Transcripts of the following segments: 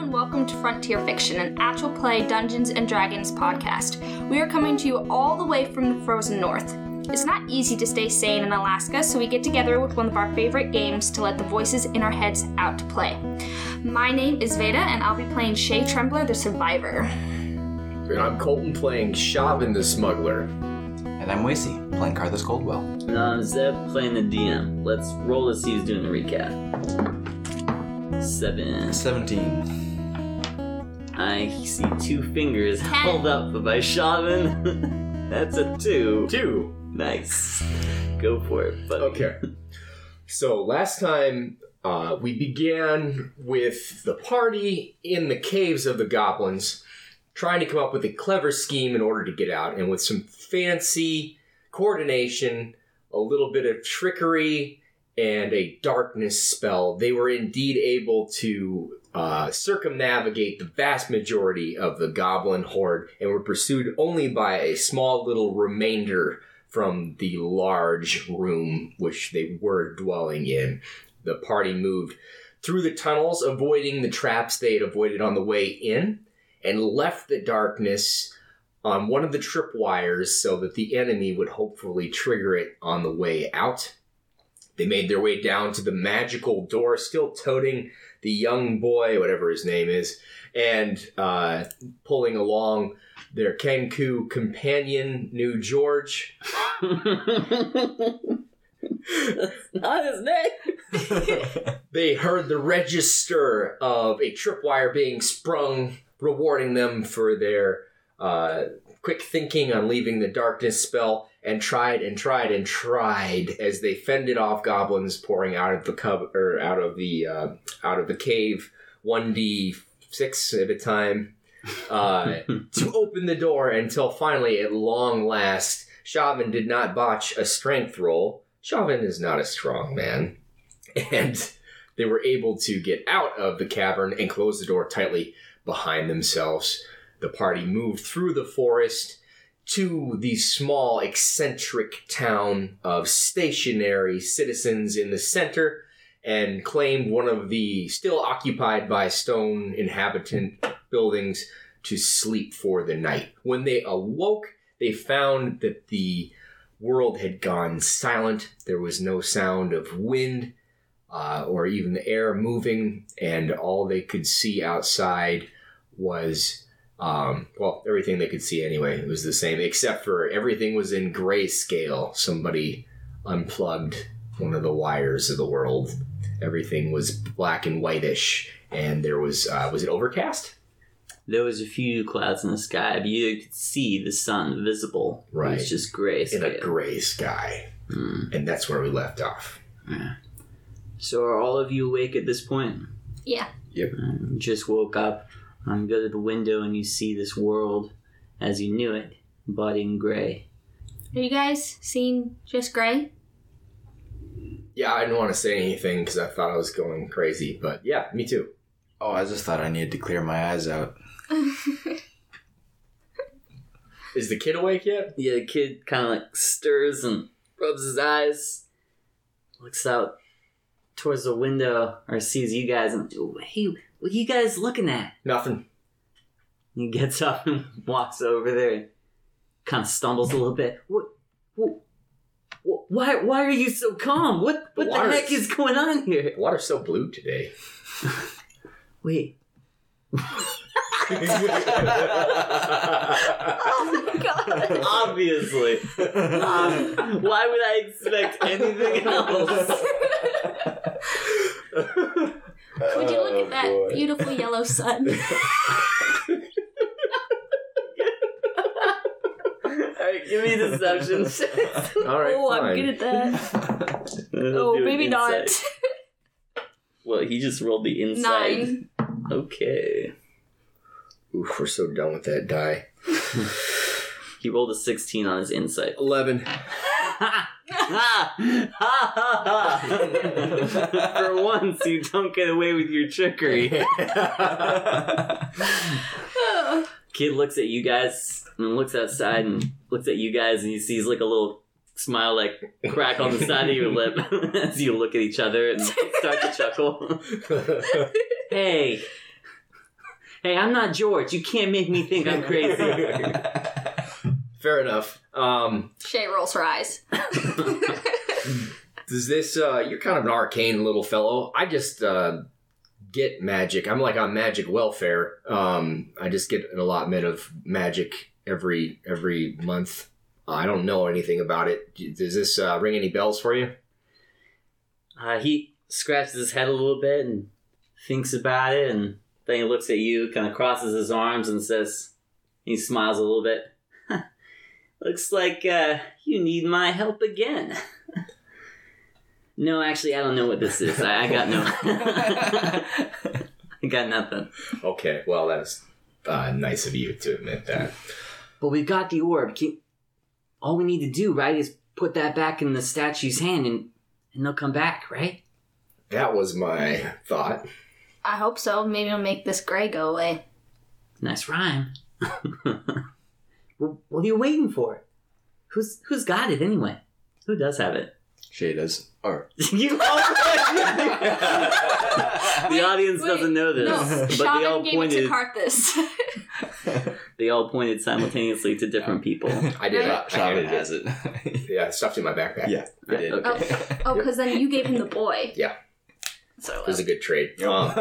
and welcome to Frontier Fiction, an actual play Dungeons and Dragons podcast. We are coming to you all the way from the frozen north. It's not easy to stay sane in Alaska, so we get together with one of our favorite games to let the voices in our heads out to play. My name is Veda, and I'll be playing Shay Trembler, the survivor. And I'm Colton playing Shavin the Smuggler. And I'm Wacy, playing Carthus Coldwell. And uh, I'm Zeb playing the DM. Let's roll to see who's doing the recap. Seven. 17. I see two fingers held up by Shaman. That's a two. Two. Nice. Go for it, buddy. Okay. So last time uh, we began with the party in the caves of the goblins, trying to come up with a clever scheme in order to get out, and with some fancy coordination, a little bit of trickery, and a darkness spell, they were indeed able to uh, circumnavigate the vast majority of the goblin horde and were pursued only by a small little remainder from the large room which they were dwelling in. The party moved through the tunnels, avoiding the traps they had avoided on the way in, and left the darkness on one of the tripwires so that the enemy would hopefully trigger it on the way out. They made their way down to the magical door, still toting the young boy, whatever his name is, and uh, pulling along their Kenku companion, New George. Not his name. They heard the register of a tripwire being sprung, rewarding them for their uh, quick thinking on leaving the darkness spell, and tried and tried and tried as they fended off goblins pouring out of the cub or out of the uh, out of the cave, one d six at a time, uh, to open the door until finally, at long last, Shaman did not botch a strength roll. Shaman is not a strong man, and they were able to get out of the cavern and close the door tightly behind themselves. The party moved through the forest to the small, eccentric town of stationary citizens in the center and claimed one of the still occupied by stone inhabitant buildings to sleep for the night. When they awoke, they found that the world had gone silent. There was no sound of wind uh, or even the air moving, and all they could see outside was, um, well, everything they could see anyway. It was the same, except for everything was in grayscale. Somebody unplugged one of the wires of the world. Everything was black and whitish, and there was, uh, was it overcast? There was a few clouds in the sky, but you could see the sun visible. It Right. was just gray. In a gray sky. Hmm. And that's where we left off. So are all of you awake at this point? Yeah. Um, just woke up. Um, go to the window and you see this world as you knew it, but in gray. Are you guys seeing just gray? Yeah, I didn't want to say anything because I thought I was going crazy, but yeah, me too. Oh, I just thought I needed to clear my eyes out. Is the kid awake yet? Yeah, the kid kind of like stirs and rubs his eyes, looks out towards the window or sees you guys and hey, what are you guys looking at? Nothing. He gets up and walks over there and kind of stumbles a little bit. What? what why? Why are you so calm? What? What the, water's- heck is going on here? The water's so blue today. Wait. Oh my god. Obviously. Um, why would I expect anything else? Would you look at oh, that beautiful yellow sun? Alright, give me the deception. All right, oh, fine. I'm good at that. He'll Oh, do an maybe not. insight. Well, he just rolled the inside. Nine. Okay. Oof, we're so done with that die. He rolled a 16 on his insight. Eleven. For once, you don't get away with your trickery. Kid looks at you guys and looks outside and looks at you guys and he sees like a little smile, like crack on the side of your lip as you look at each other and start to chuckle. Hey, Hey, I'm not George. You can't make me think I'm crazy. Fair enough. Um, Shay rolls her eyes. does this? Uh, you're kind of an arcane little fellow. I just uh, get magic. I'm like on magic welfare. Um, I just get an allotment of magic every every month. I don't know anything about it. Does this uh, ring any bells for you? Uh, he scratches his head a little bit and thinks about it, and then he looks at you, kind of crosses his arms, and says, he smiles a little bit. Looks like uh, you need my help again. no, actually, I don't know what this is. I, I got no. I got nothing. Okay, well that's uh, nice of you to admit that. But we've got the orb. Can, all we need to do, right, is put that back in the statue's hand, and and they'll come back, right? That was my thought. I hope so. Maybe it'll make this gray go away. Nice rhyme. well, what are you waiting for? Who's who's got it anyway? Who does have it? Shay does. Or you all The Wait, audience wait. doesn't know this, No, but they all gave it to pointed. Carthus. They all pointed simultaneously to different people. I did. Right. I Shaman has it. it. Yeah, I stuffed it in my backpack. yeah, I did. Okay. oh, because then you gave him the boy. Yeah. So It was a good trade. Yep. Um,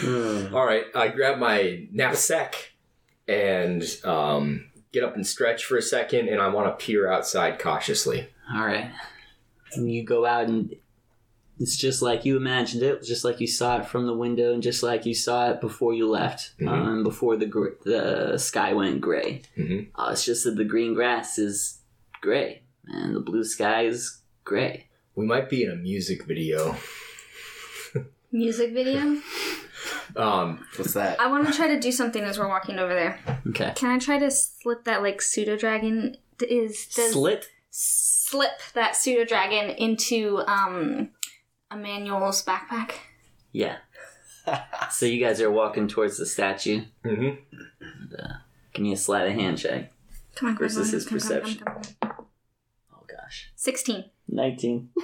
Hmm. all right, I grab my knapsack and um, get up and stretch for a second, and I want to peer outside cautiously. all right. And you go out and it's just like you imagined it, just like you saw it from the window, and just like you saw it before you left, Mhm. um, before the gr- the sky went gray. Mhm. Uh, it's just that the green grass is gray and the blue sky is gray. We might be in a music video. music video. Um, What's that? I want to try to do something as we're walking over there. Okay. Can I try to slip that like pseudo dragon? Is does Slit. slip that pseudo dragon into um Emmanuel's backpack? Yeah. So you guys are walking towards the statue. Mm mhm. Give me a sleight of hand check. Come on, come on, Versus come on, his come on, come perception. come come. Oh gosh. Sixteen. Nineteen.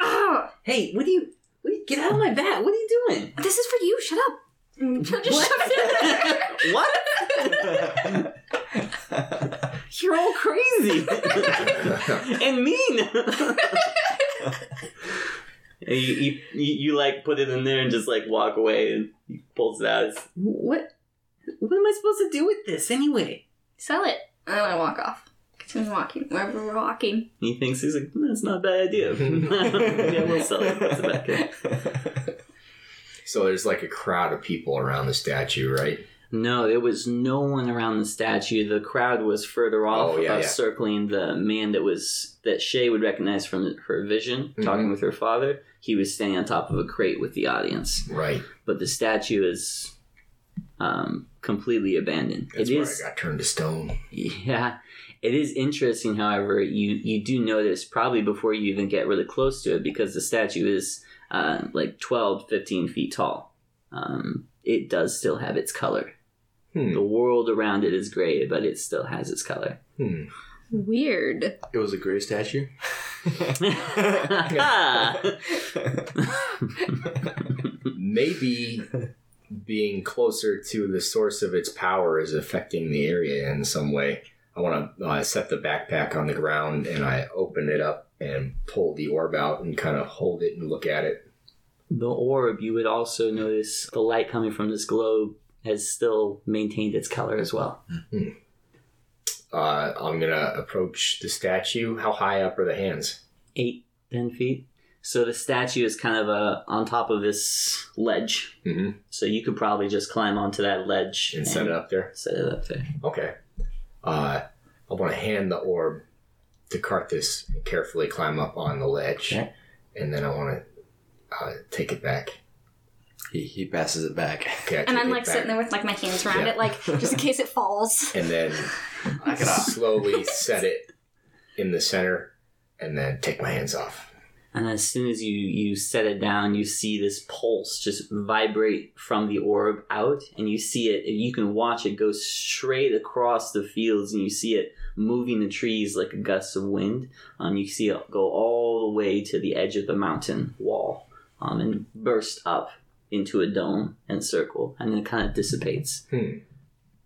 Oh, Hey, what do you? What do you get out of my bat? What are you doing? this is for you. Shut up. Mm, Just What? shove it what? You're all crazy and mean. you, you, you, you like put it in there and just like walk away and he pulls it out. It's, what? What am I supposed to do with this anyway? Sell it. And then I walk off. Continue walking wherever we're walking. He thinks he's like, that's not a bad idea. yeah, we'll sell it. Puts it. So there's like a crowd of people around the statue, right? No, there was no one around the statue. The crowd was further off, Oh, yeah, uh, yeah. circling the man that was that Shay would recognize from her vision, Mhm. talking with her father. He was standing on top of a crate with the audience, Right. but the statue is um, completely abandoned. That's it where is, I got turned to stone. yeah. It is interesting, however, you you do notice probably before you even get really close to it because the statue is uh, like 12, 15 feet tall. Um, it does still have its color. Hmm. The world around it is gray, but it still has its color. Hmm. Weird. It was a gray statue. Maybe being closer to the source of its power is affecting the area in some way. I want to uh, set the backpack on the ground and I open it up and pull the orb out and kind of hold it and look at it. the orb, you would also notice the light coming from this globe has still maintained its color as well. Uh, I'm gonna approach the statue. How high up are the hands? Eight, ten feet. So the statue is kind of uh, on top of this ledge. Mm-hmm. So you could probably just climb onto that ledge And set it up there. Set it up there. Okay. Uh, I want to hand the orb to Carthus and carefully climb up on the ledge, Okay. and then I want to uh, take it back. he, he passes it back. Okay, I And take I'm it like back. sitting there with like my hands around Yeah. it, like just in case it falls. and then I can slowly set it in the center, and then take my hands off. And as soon as you you set it down, you see this pulse just vibrate from the orb out, and you see it. You can watch it go straight across the fields, and you see it moving the trees like a gust of wind. Um, you see it go all the way to the edge of the mountain wall. um, and burst up into a dome and circle, and then it kind of dissipates. Hmm.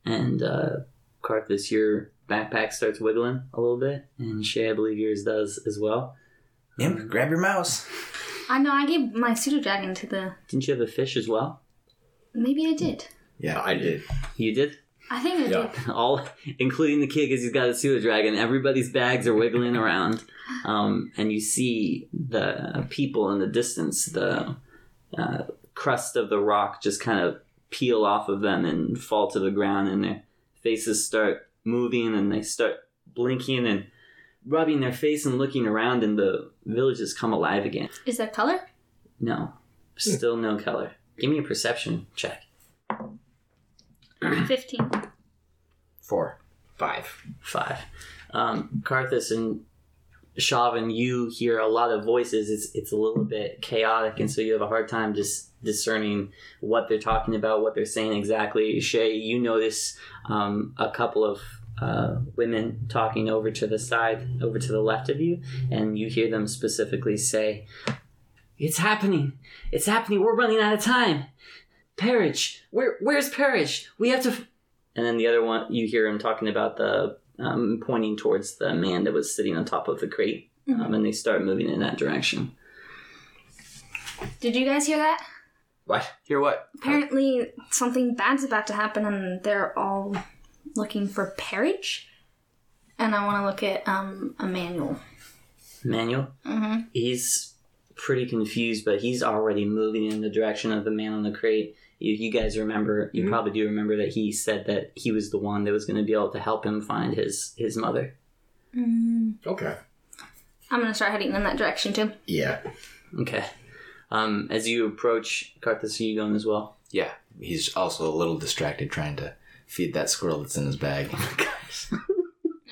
And uh, Carthus, your backpack starts wiggling a little bit, and Shay, I believe yours does as well. Imp, grab your mouse. I know I gave my pseudo dragon to the. Didn't you have a fish as well? Maybe I did. Yeah, I did. You did. I think I Yeah. did. all including the kid because he's got a pseudo dragon everybody's bags are wiggling around um, and you see the people in the distance the uh, crust of the rock just kind of peel off of them and fall to the ground and their faces start moving and they start blinking and rubbing their face and looking around and the villages come alive again Is there color? no still no color give me a perception check Fifteen. four. Five. Five. Um, Carthus and Shavan, you hear a lot of voices. It's it's a little bit chaotic, and so you have a hard time just discerning what they're talking about, what they're saying exactly. Shay, you notice um, a couple of uh, women talking over to the side, over to the left of you, and you hear them specifically say, "It's happening! It's happening! We're running out of time! Parrish, where where's Parrish? We have to." F-. And then the other one, you hear him talking about the um, pointing towards the man that was sitting on top of the crate, um, and they start moving in that direction. Did you guys hear that? What? Hear what? Apparently, something bad's about to happen, and they're all looking for Parrish. And I want to look at um Emmanuel. Manuel, Mm-hmm. he's pretty confused, but he's already moving in the direction of the man on the crate. You, you guys remember? You Mhm. probably do remember that he said that he was the one that was going to be able to help him find his his mother. Mm. Okay. I'm gonna start heading in that direction too. Yeah. Okay. Um, as you approach Carthus, are you going as well? Yeah, he's also a little distracted trying to feed that squirrel that's in his bag. Oh my gosh.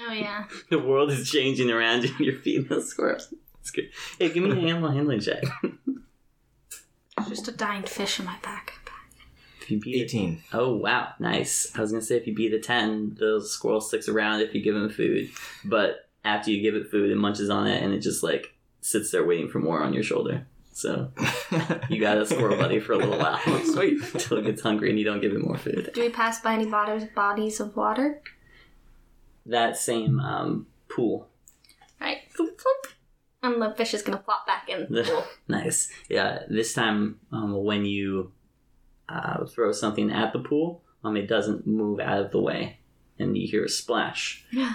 Oh yeah. The world is changing around you. and You're feeding the squirrels. It's good. Hey, give me an animal handling check. It's just a dying fish in my back. If you beat it, 18. Oh wow, nice. I was gonna say if you beat a ten, the squirrel sticks around if you give him food. But after you give it food, it munches on it and it just like sits there waiting for more on your shoulder. So you got a squirrel buddy for a little while. Sweet. Until it gets hungry and you don't give it more food. Do we pass by any bodies bodies of water? That same um, pool. Right. Floop, floop. And the fish is gonna plop back in the pool. nice. Yeah, this time um, when you uh, throw something at the pool, um, it doesn't move out of the way, and you hear a splash. Yeah.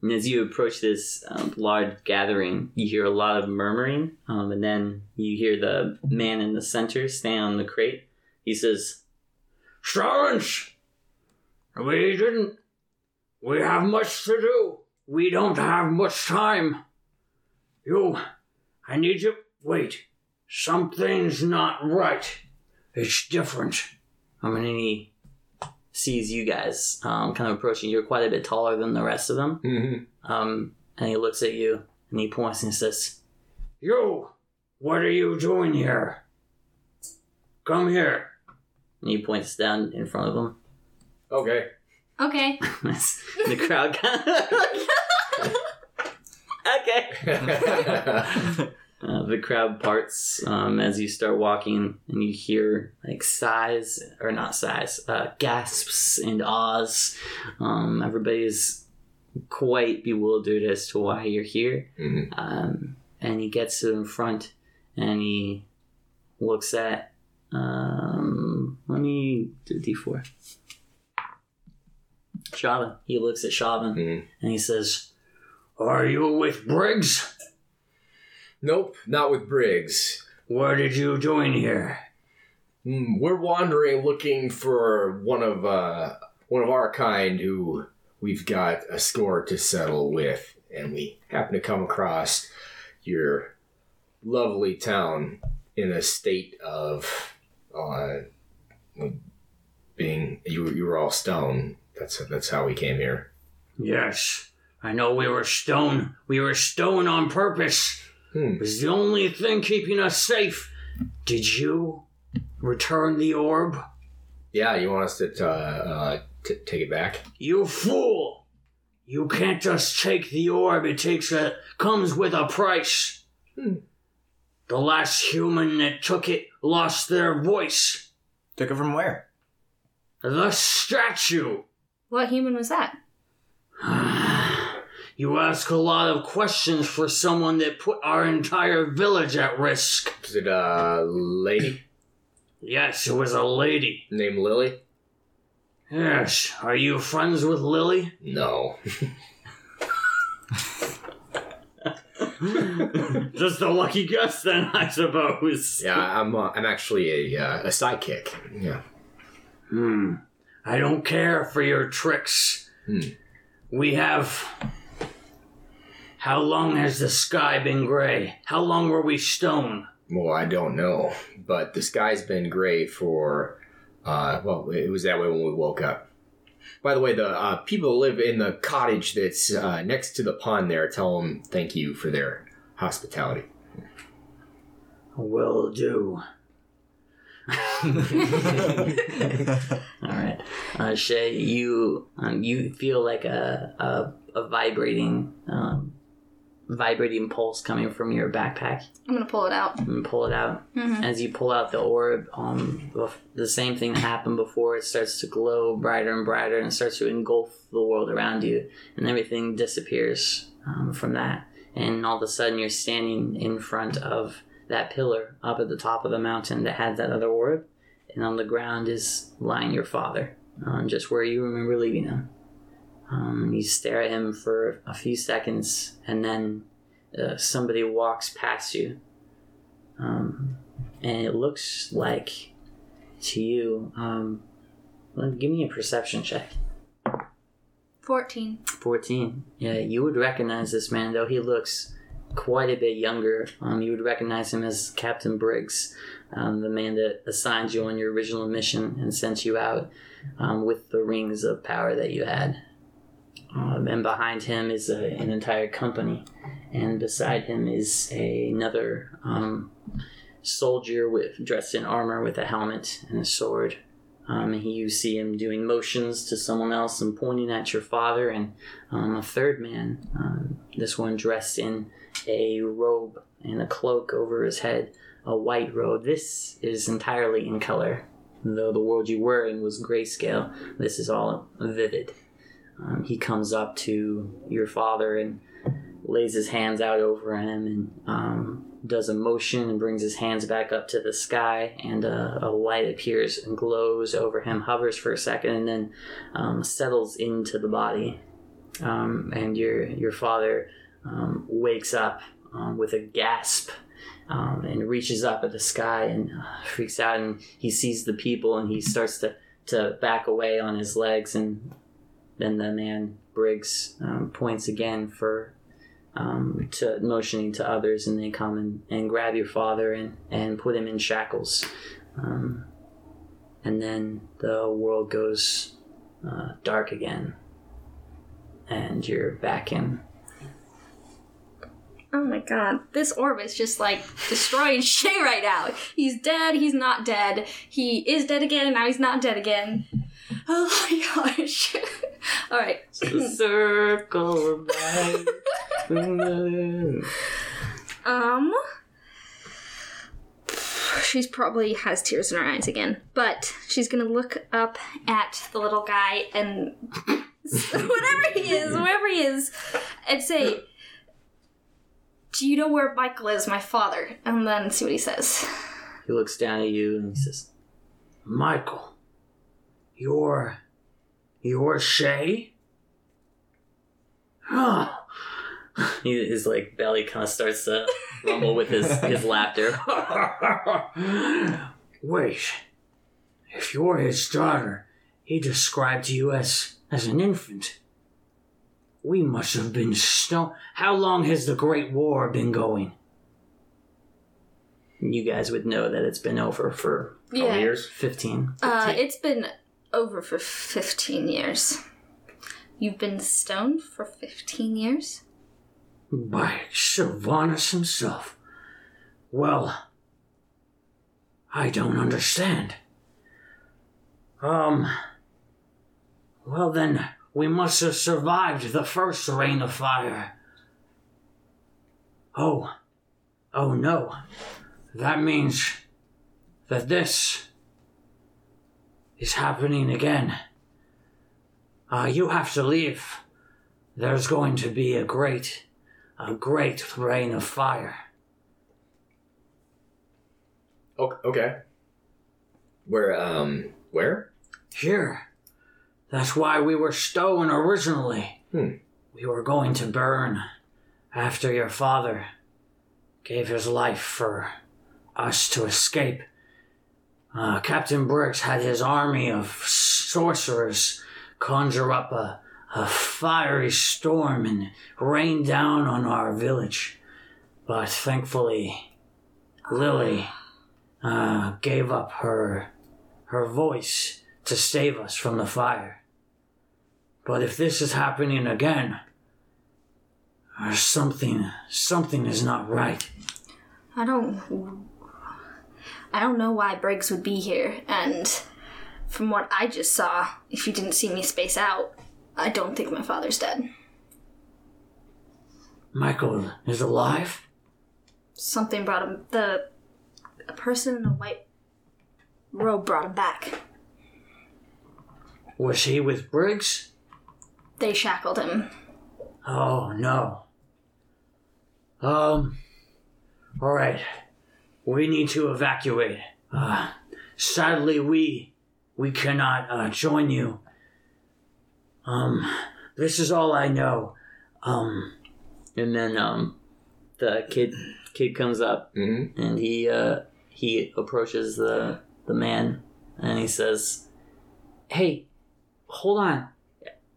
And as you approach this um, large gathering, you hear a lot of murmuring, um, and then you hear the man in the center stand on the crate. He says, Silence! We didn't. We have much to do. We don't have much time. You. I need you. Wait. Something's not right. It's different. um, and then he sees you guys um, kind of approaching. You're quite a bit taller than the rest of them. Mm-hmm. Um, and he looks at you and he points and says, You. What are you doing here? Come here. and he points down in front of him. Okay. Okay. the crowd kind of. okay. Uh, the crowd parts um, as you start walking, and you hear like sighs, or not sighs, uh, gasps and ahs. Um, everybody is quite bewildered as to why you're here. Mhm. Um, and he gets to in front, and he looks at. Um, let me do d4 Shavan. He looks at Shavan Mhm. and he says, Are you with Briggs? Nope, not with Briggs. What did you join here? Hmm, we're wandering looking for one of uh, one of our kind who we've got a score to settle with, and we happen to come across your lovely town in a state of uh, being you you were all stone. That's that's how we came here. Yes, I know we were stone. We were stone on purpose. Hmm. It was the only thing keeping us safe. Did you return the orb? Yeah, you want us to uh, uh, t- take it back? You fool! You can't just take the orb. It takes a comes with a price. Hmm. The last human that took it lost their voice. Took it from where? The statue. What human was that? You ask a lot of questions for someone that put our entire village at risk. Is it a lady Yes, it was a lady. named Lily? Yes. Are you friends with Lily? No. Just a lucky guess, then, I suppose. Yeah, I'm. Uh, I'm actually a uh, a sidekick. Yeah. Hmm. I don't care for your tricks. Hmm. We have. How long has the sky been gray? How long were we stone? Well, I don't know, but the sky's been gray for. Uh, well, it was that way when we woke up. By the way, the uh, people who live in the cottage that's uh, next to the pond there tell them thank you for their hospitality. Will do. All right, uh, Shay, you um, you feel like a a, a vibrating um, vibrating pulse coming from your backpack. I'm gonna pull it out. and pull it out. Mhm. As you pull out the orb, um, the- the same thing that happened before. It starts to glow brighter and brighter, and starts to engulf the world around you, and everything disappears um, from that. And all of a sudden, you're standing in front of that pillar up at the top of the mountain that had that other orb, and on the ground is lying your father, um, just where you remember leaving him. Um, you stare at him for a few seconds, and then uh, somebody walks past you um, and it looks like to you. Um, well, give me a perception check. Fourteen. Fourteen. Yeah, you would recognize this man, though he looks quite a bit younger. Um, you would recognize him as Captain Briggs, um, the man that assigned you on your original mission and sent you out um, with the rings of power that you had. Um, and behind him is a, an entire company, and beside him is a, another um, soldier with dressed in armor with a helmet and a sword. Um, and you see him doing motions to someone else and pointing at your father, and um, a third man, um, this one dressed in a robe and a cloak over his head, a white robe. This is entirely in color. Though the world you were in was grayscale, this is all vivid. Um, he comes up to your father and lays his hands out over him and um, does a motion and brings his hands back up to the sky and uh, a light appears and glows over him hovers for a second and then um, settles into the body. Um, and your your father um, wakes up um, with a gasp and reaches up at the sky and uh, freaks out and he sees the people and he starts to, to back away on his legs and then the man Briggs um, points again for um, to motioning to others, and they come and, and grab your father and, and put him in shackles. Um, and then the world goes uh, dark again, and you're back in. Oh my god, this orb is just like destroying Shay right now. He's dead, he's not dead. He is dead again, and now he's not dead again. Oh my gosh. Alright. The circle of life. Um. She's probably has tears in her eyes again, but she's gonna look up at the little guy and whatever he is, whoever he is, and say, "Do you know where Michael is, my father?" And then see what he says. he looks down at you and he says, Michael, you're. You're Shay? Huh. he, his like belly kind of starts to rumble with his, his laughter. Wait. If you're his daughter, he described you as as an infant. We must have been stone. How long has the Great War been going? You guys would know that it's been over for How many years? 15. Uh, it's been over for fifteen years. You've been stoned for fifteen years. By Sylvanus himself. Well, I don't understand. Um. Well, then, we must have survived the first rain of fire. Oh, Oh no. That means that this is happening again. Uh, you have to leave. There's going to be a great, a great rain of fire. Okay. Where, um, where? Here. That's why we were stone originally. Hmm. We were going to burn after your father gave his life for us to escape. Uh, Captain Briggs had his army of sorcerers conjure up a, a fiery storm and rain down on our village. But thankfully, Lily uh, gave up her her voice to save us from the fire. But if this is happening again, uh, something something is not right. I don't. I don't know why Briggs would be here, and from what I just saw, if you didn't see me space out, I don't think my father's dead. Michael is alive? Something brought him. The a person in a white robe brought him back. Was he with Briggs? They shackled him. Oh no. Um all right. We need to evacuate. Uh sadly we we cannot uh, join you. Um this is all I know. Um And then um, the kid kid comes up Mm-hmm. and he uh, he approaches the the man and he says, "Hey, hold on.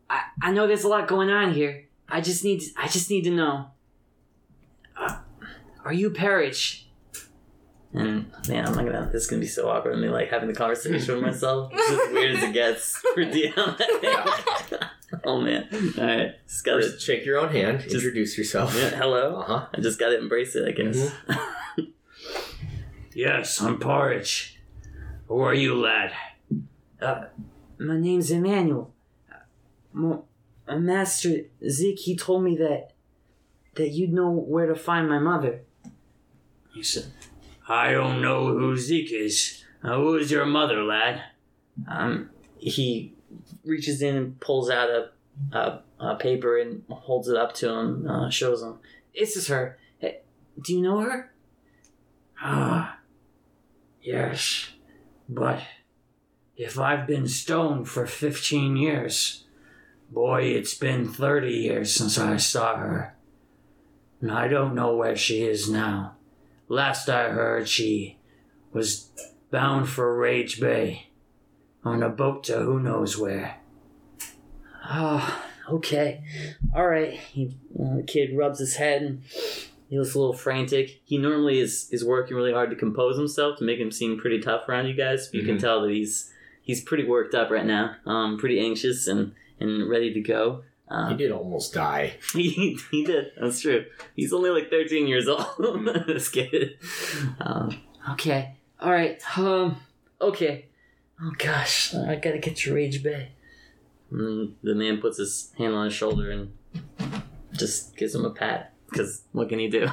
I I know there's a lot going on here. I just need I just need to know. Uh, are you Parrish?" And man, I'm not gonna. This is gonna be so awkward. Me like having the conversation with myself. It's as weird as it gets for DM. oh man! All right, just gotta. First, shake your own hand. introduce yourself. Yeah, hello. Uh huh. I just gotta embrace it, I guess. yes, I'm Parrish. Who are you, lad? Uh, my name's Emmanuel. Mo- uh, Master Zeke, he told me that that you'd know where to find my mother. He said, I don't know who Zeke is. Uh, who is your mother, lad? Um, he reaches in and pulls out a, a, a paper and holds it up to him, uh, shows him. This is her. Eh, Do you know her? Ah, yes. But if I've been stoned for 15 years, boy, it's been 30 years since I saw her. And I don't know where she is now. Last I heard, she was bound for Rage Bay on a boat to who knows where. Oh, okay. All right. He, uh, the kid rubs his head and he looks a little frantic. He normally is, is working really hard to compose himself to make him seem pretty tough around you guys. But you can Mhm. tell that he's he's pretty worked up right now, um, pretty anxious and, and ready to go. He Um, did almost die. he, he did. That's true. He's only like 13 years old. this kid. Um, Okay. All right. Um. Okay. Oh gosh, I gotta get your rage bay. and the man puts his hand on his shoulder and just gives him a pat. Because what can he do?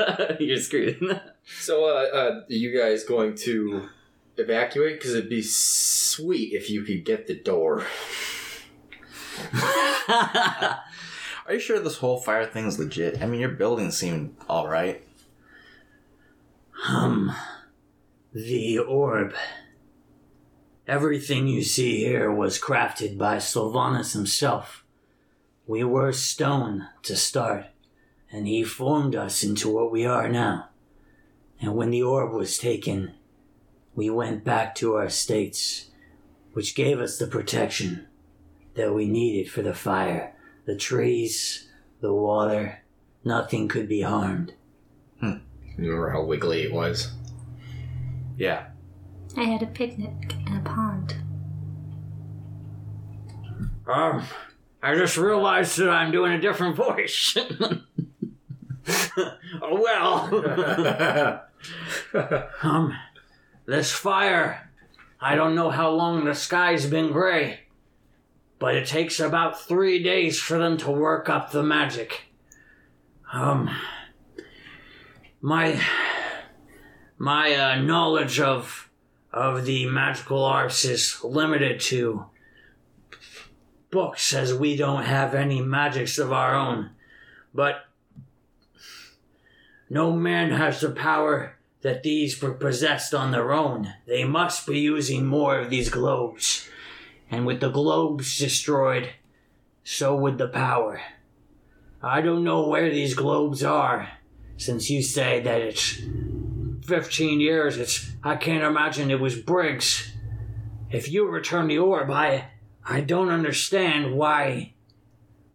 You're screwed. So, uh, uh, are you guys going to evacuate? Because it'd be sweet if you could get the door. Are you sure this whole fire thing's legit? I mean, your building seemed all right. Um, the orb. Everything you see here was crafted by Sylvanus himself. We were stone to start, and he formed us into what we are now. And when the orb was taken, we went back to our states, which gave us the protection that we needed for the fire. The trees, the water, nothing could be harmed. You remember how wiggly it was? Yeah. I had a picnic in a pond. Um, I just realized that I'm doing a different voice. oh well. um, this fire. I don't know how long the sky's been gray, but it takes about three days for them to work up the magic. Um, my my uh, knowledge of of the magical arts is limited to books, as we don't have any magics of our own. But no man has the power that these were possessed on their own. They must be using more of these globes. And with the globes destroyed, so would the power. I don't know where these globes are, since you say that it's 15 years. It's I can't imagine it was Briggs. If you return the orb, I I don't understand why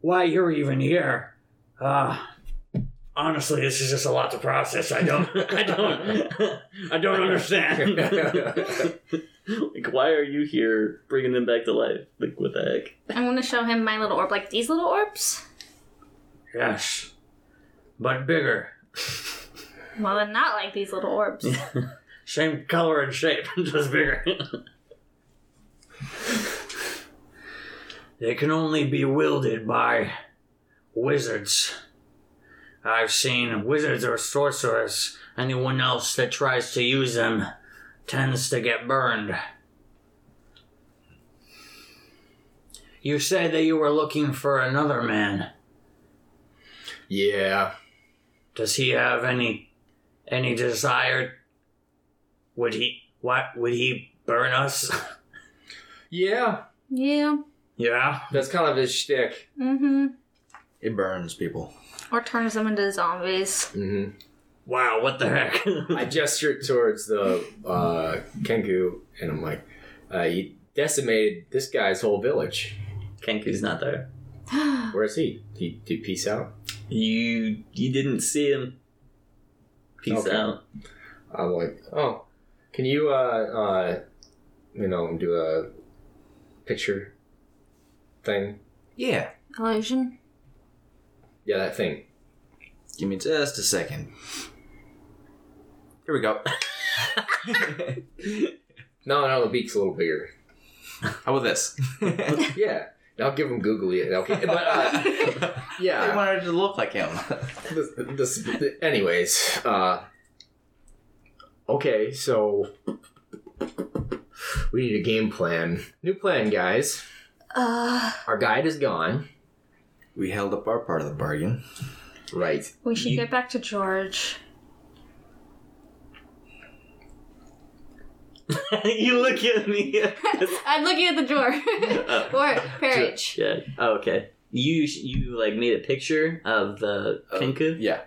why you're even here. Uh honestly, this is just a lot to process. I don't I don't I don't understand. like, why are you here bringing them back to life? Like, what the heck? I want to show him my little orb, like these little orbs. yes. But bigger. Well, then not like these little orbs. Same color and shape, just bigger. they can only be wielded by wizards. I've seen wizards or sorcerers. Anyone else that tries to use them tends to get burned. You said that you were looking for another man. Yeah. Does he have any any desire? Would he what would he burn us? Yeah. yeah. yeah. That's kind of his shtick. Mm-hmm. It burns people. Or turns them into zombies. hmm Wow, what the heck? I gestured towards the uh, Kenku, and I'm like, uh, "You decimated this guy's whole village. Kenku's not there. Where's he? He did he peace out? You you didn't see him. Peace Okay. out. I'm like, oh, can you, uh, uh, you know, do a picture thing? Yeah. Illusion. Yeah, that thing. Give me just a second. Here we go. No, no, the beak's a little bigger. How about this? Yeah, I'll give him googly. Okay, but uh, I yeah. wanted to look like him. This, this, anyways, uh, okay, so we need a game plan. New plan, guys. Uh, Our guide is gone. we held up our part of the bargain. Right. we should You- get back to George. you look at me. I'm looking at the door. or Parriage. yeah. Oh, okay. You you like made a picture of the Oh. Kenku, Yeah.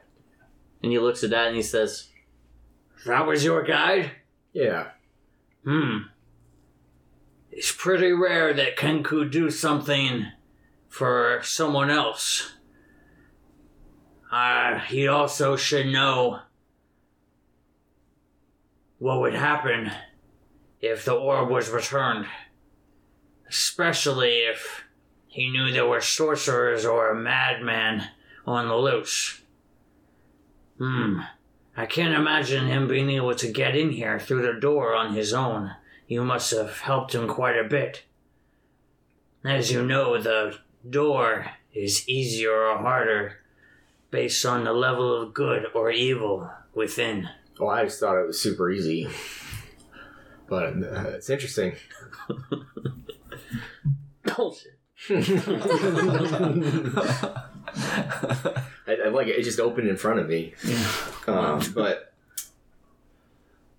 and he looks at that and he says, that was your guide? Yeah. Hmm. It's pretty rare that Kenku do something for someone else. Uh, he also should know what would happen if the orb was returned. Especially if he knew there were sorcerers or a madman on the loose. Hmm. I can't imagine him being able to get in here through the door on his own. You must have helped him quite a bit. As you know, the door is easier or harder based on the level of good or evil within. Oh, I just thought it was super easy. But uh, it's interesting. "Bullshit." I, I like it. It just opened in front of me. Um, but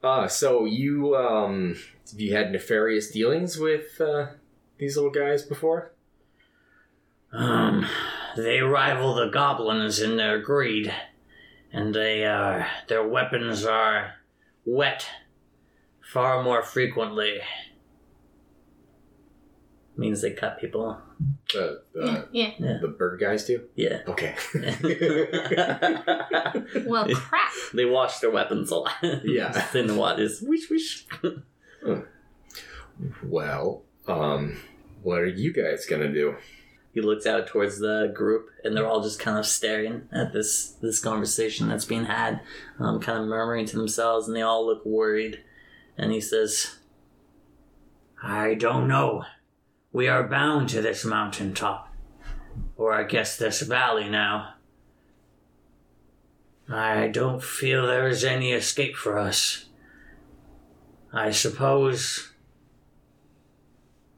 uh, so you um, have you had nefarious dealings with uh, these little guys before? Um, they rival the goblins in their greed, and they uh, their weapons are wet far more frequently. Means they cut people. The the, Yeah. the bird guys do. Yeah. Okay. Well, crap. they wash their weapons a lot. Yeah. Just in the water. Just Whoosh, whoosh. well, um, what are you guys gonna do? He looks out towards the group, and they're all just kind of staring at this this conversation that's being had, um, kind of murmuring to themselves, and they all look worried. And he says, I don't know. We are bound to this mountaintop. Or I guess this valley now. I don't feel there is any escape for us. I suppose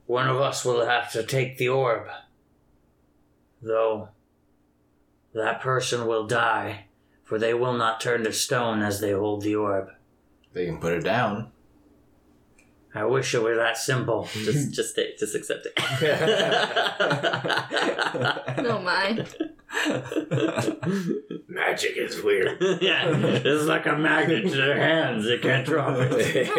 one of us will have to take the orb. Though that person will die, for they will not turn to stone as they hold the orb. They can put it down. I wish it were that simple. Just, just, take, just accept it. Oh my. Magic is weird. yeah, it's like a magnet to their hands. They can't drop it.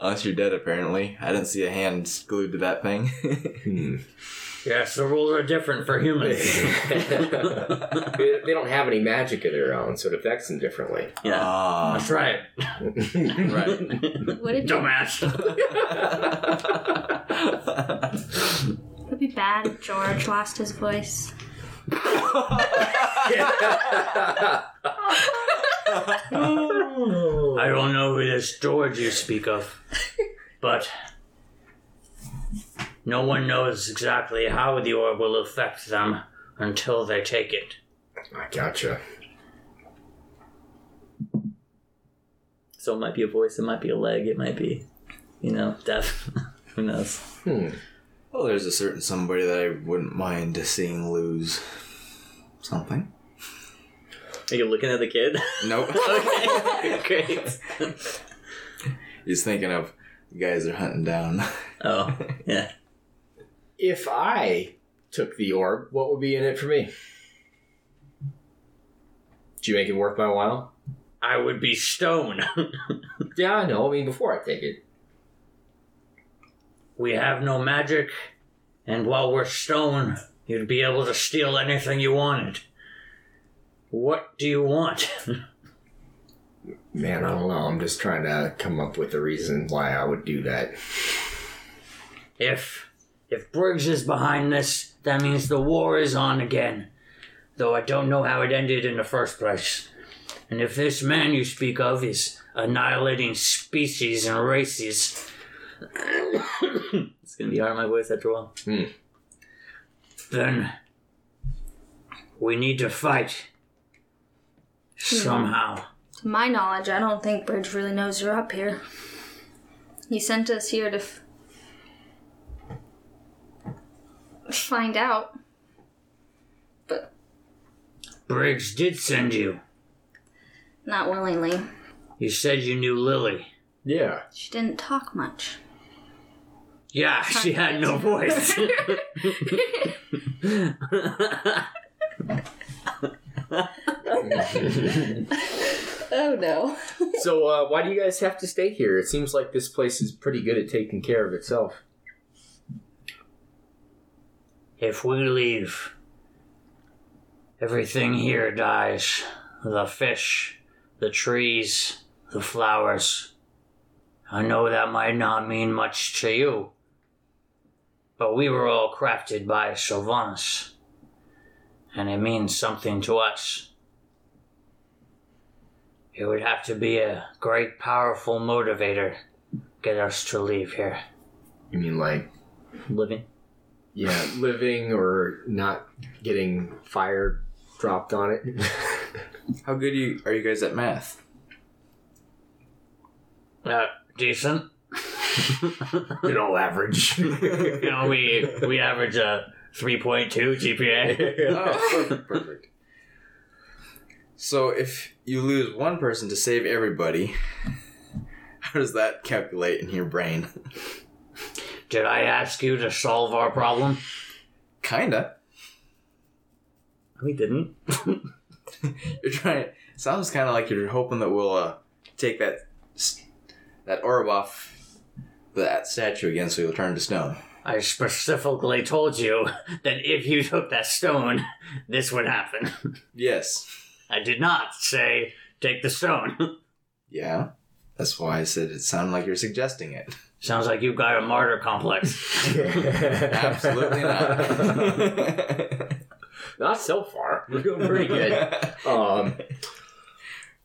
Unless you're dead, apparently. I didn't see a hand glued to that thing. Hmm. Yes, the rules are different for humans. they they don't have any magic of their own, so it affects them differently. Yeah. Ah, That's right. right. Would it, Dumbass. would it be bad if George lost his voice? I don't know who this George you speak of, but no one knows exactly how the orb will affect them until they take it. I gotcha. So it might be a voice, it might be a leg, it might be, you know, death. Who knows? Hmm. well, there's a certain somebody that I wouldn't mind seeing lose something. Are you looking at the kid? Nope. okay, great. He's thinking of the guys they're hunting down. Oh, yeah. If I took the orb, what would be in it for me? Do you make it worth my while? I would be stone. Yeah, I know. I mean, before I take it. we have no magic, and while we're stone, you'd be able to steal anything you wanted. What do you want? Man, I don't know. I'm just trying to come up with a reason why I would do that. If if Briggs is behind this, that means the war is on again. Though I don't know how it ended in the first place. And if this man you speak of is annihilating species and races, It's gonna be hard on my voice after a while. Hmm. then we need to fight. Hmm. Somehow. To my knowledge, I don't think Briggs really knows you're up here. He sent us here to f- find out. But Briggs did send you. not willingly. You said you knew Lily. Yeah. She didn't talk much. Yeah, she had no voice. Oh no. So, uh, why do you guys have to stay here? It seems like this place is pretty good at taking care of itself. If we leave, everything here dies. The fish, the trees, the flowers. I know that might not mean much to you, but we were all crafted by Silvanus, and it means something to us. It would have to be a great, powerful motivator get us to leave here. You mean like, Living. Yeah, living or not getting fire dropped on it? How good you are you guys at math? Uh, decent. you know, average. you know, we we average a three point two GPA. Oh, perfect, perfect. So if you lose one person to save everybody, how does that calculate in your brain? Did I ask you to solve our problem? Kinda. We didn't. You're trying. Sounds kind of like you're hoping that we'll uh, take that that orb off that statue again, so you'll turn to stone. I specifically told you that if you took that stone, this would happen. Yes. I did not say take the stone. Yeah. That's why I said it sounded like you're suggesting it. Sounds like you've got a martyr complex. Absolutely not. not so far. We're doing pretty good. Um,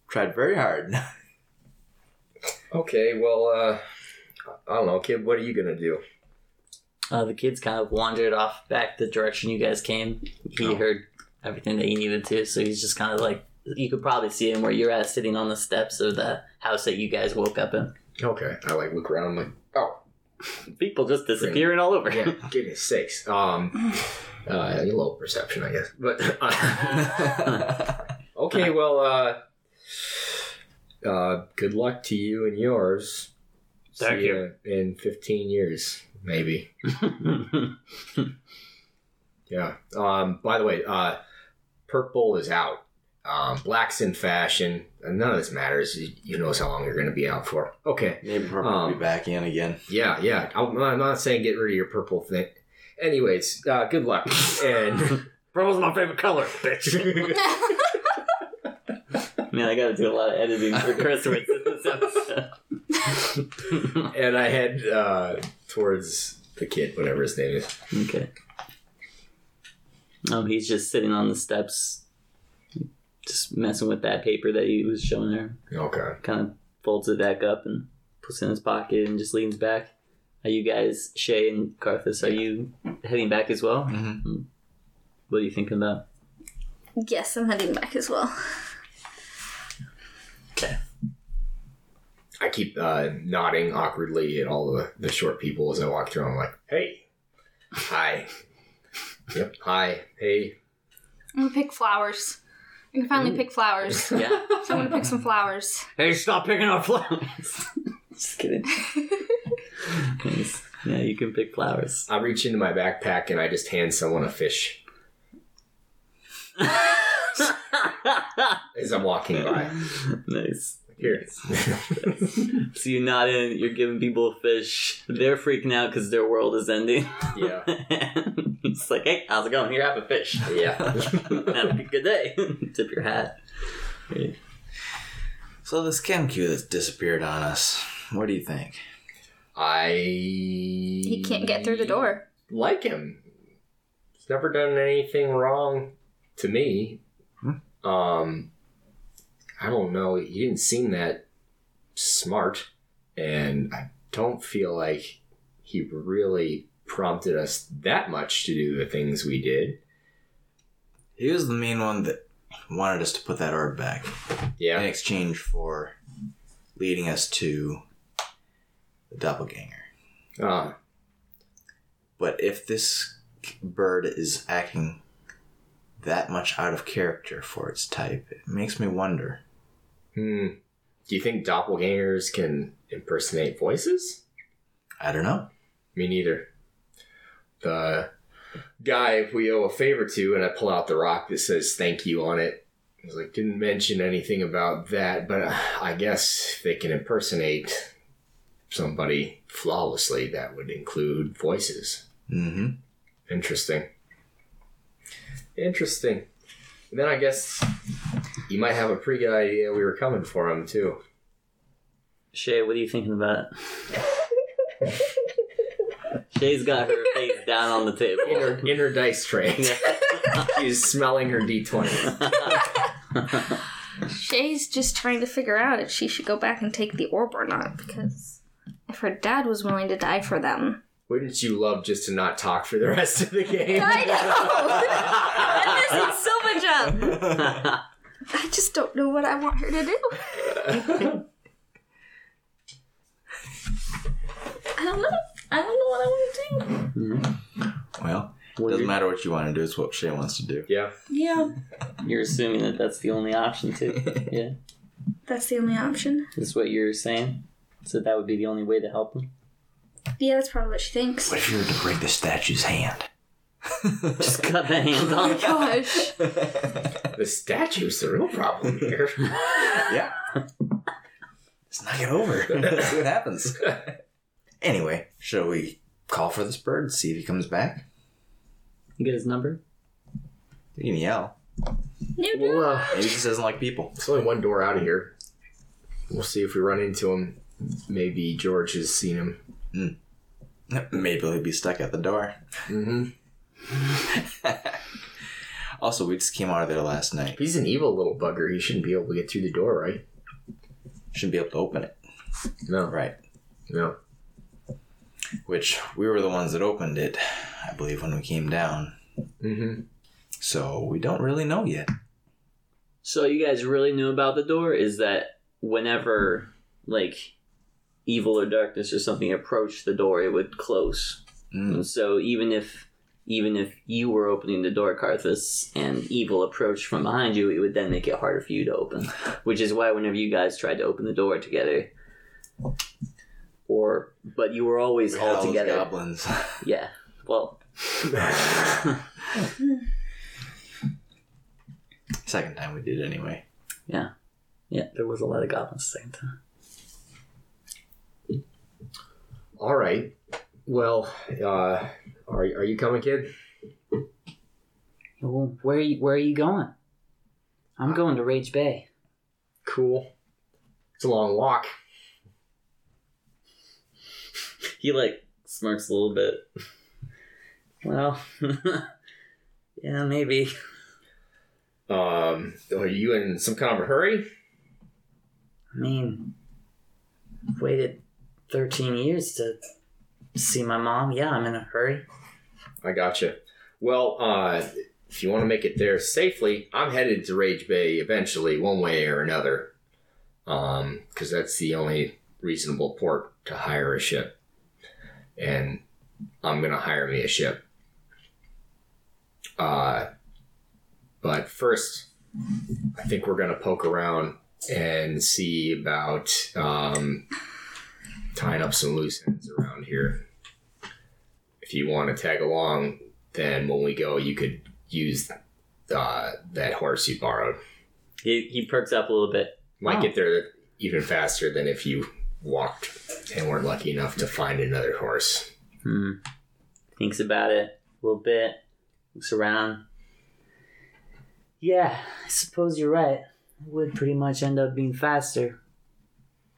Tried very hard. okay, well, uh, I don't know, kid. What are you gonna do? Uh, the kids kind of wandered off back the direction you guys came. He Oh. heard everything that he needed to, so he's just kind of like you could probably see him where you're at, sitting on the steps of the house that you guys woke up in. Okay. I like look around. I'm like, oh, People just disappearing all over. yeah, goodness sakes. Um, uh, low perception, I guess. But uh, okay, well, uh, uh, good luck to you and yours. Thank See you. in 15 years, maybe. Yeah. Um, by the way, uh, purple is out. Um, black's in fashion. None of this matters. You, know how long you're going to be out for. Okay. Maybe purple will Um, be back in again. Yeah, yeah. I'm, I'm not saying get rid of your purple thing. Anyways, uh, good luck. And Purple's my favorite color, bitch. Man, I gotta do a lot of editing for in this episode. and I head uh, towards the kid, whatever his name is. okay. Um, he's just sitting on the steps, just messing with that paper that he was showing her. Okay. Kind of folds it back up and puts it in his pocket and just leans back. Are you guys, Shay and Carthus, are you heading back as well? Mhm. What are you thinking about? yes, I'm heading back as well. Okay. I keep uh, nodding awkwardly at all the, the short people as I walk through. I'm like, hey, hi. Yep, hi, hey. I'm gonna pick flowers. I can finally mm. pick flowers. Yeah. So I'm gonna pick some flowers. hey, stop picking our flowers. just kidding. Nice. Yeah, you can pick flowers. I reach into my backpack and I just hand someone a fish as I'm walking by. nice. Here. So you're not in, you're giving people a fish. They're freaking out because their world is ending. yeah. it's like, hey, how's it going? Here, have a fish. Yeah. have a good day. Tip your hat. So this Kenku that's disappeared on us. What do you think? I. He can't get through the door. Like him. He's never done anything wrong to me. Um, I don't know. He didn't seem that smart, and I don't feel like he really prompted us that much to do the things we did. He was the main one that wanted us to put that orb back Yeah. in exchange for leading us to the doppelganger. Uh, But if this bird is acting that much out of character for its type, it makes me wonder. Hmm. Do you think doppelgangers can impersonate voices? I don't know. Me neither. The guy we owe a favor to, and I pull out the rock that says thank you on it. I was like, didn't mention anything about that, but uh, I guess they can impersonate somebody flawlessly, that would include voices. Mm-hmm. Interesting. Interesting. And then I guess you might have a pretty good idea we were coming for him, too. Shay, what are you thinking about? Shay's got her face down on the table. In her, in her dice tray. She's smelling her d20. Shay's just trying to figure out if she should go back and take the orb or not, because if her dad was willing to die for them. Wouldn't you love just to not talk for the rest of the game? I know! I'm missing so much up! I just don't know what I want her to do. I don't know. I don't know what I want to do. Mm-hmm. Well, Well, doesn't you're, matter what you want to do, it's what Shay wants to do. yeah. Yeah. you're assuming that that's the only option, too. Yeah. That's the only option. Is what you're saying? So that would be the only way to help him? Yeah, that's probably what she thinks. What if you were to break the statue's hand? Just cut the hand Oh my off. gosh. The statue's the real problem here. yeah. Let's knock it over. See what happens. Anyway, shall we call for this bird, see if he comes back? You get his number? You can yell. New We'll, uh, Maybe he just doesn't like people. there's only one door out of here. We'll see if we run into him. Maybe George has seen him. Maybe he'll be stuck at the door. Mm-hmm. also, we just came out of there last night. He's an evil little bugger, he shouldn't be able to get through the door, right? Shouldn't be able to open it. No. Right. No. Which we were the ones that opened it, I believe, when we came down. Mm-hmm. So we don't really know yet. So you guys really knew about the door is that whenever like evil or darkness or something approached the door, it would close. Mm. And so even if even if you were opening the door, Carthus, and evil approached from behind you, it would then make it harder for you to open. Which is why whenever you guys tried to open the door together, or but you were always all together. Goblins. Yeah. Well, Second time we did it anyway. yeah, Yeah. there was a lot of goblins same time. All right. Well, uh, are are you coming, kid? Well, where are you, where are you going? I'm going to Rage Bay. Cool. It's a long walk. He like smirks a little bit. Well, yeah, maybe. Um, are you in some kind of a hurry? I mean, I've waited 13 years to see my mom. Yeah, I'm in a hurry. I gotcha. Well, uh, if you want to make it there safely, I'm headed to Rage Bay eventually, one way or another. Um, because that's the only reasonable port to hire a ship. And I'm gonna hire me a ship. Uh, but first, I think we're gonna poke around and see about um, tying up some loose ends around here. If you want to tag along, then when we go, you could use uh, that horse you borrowed. He he perks up a little bit. Might Oh. get there even faster than if you walked and weren't lucky enough to find another horse. Hmm. Thinks about it a little bit. Looks around. Yeah, I suppose you're right. It would pretty much end up being faster.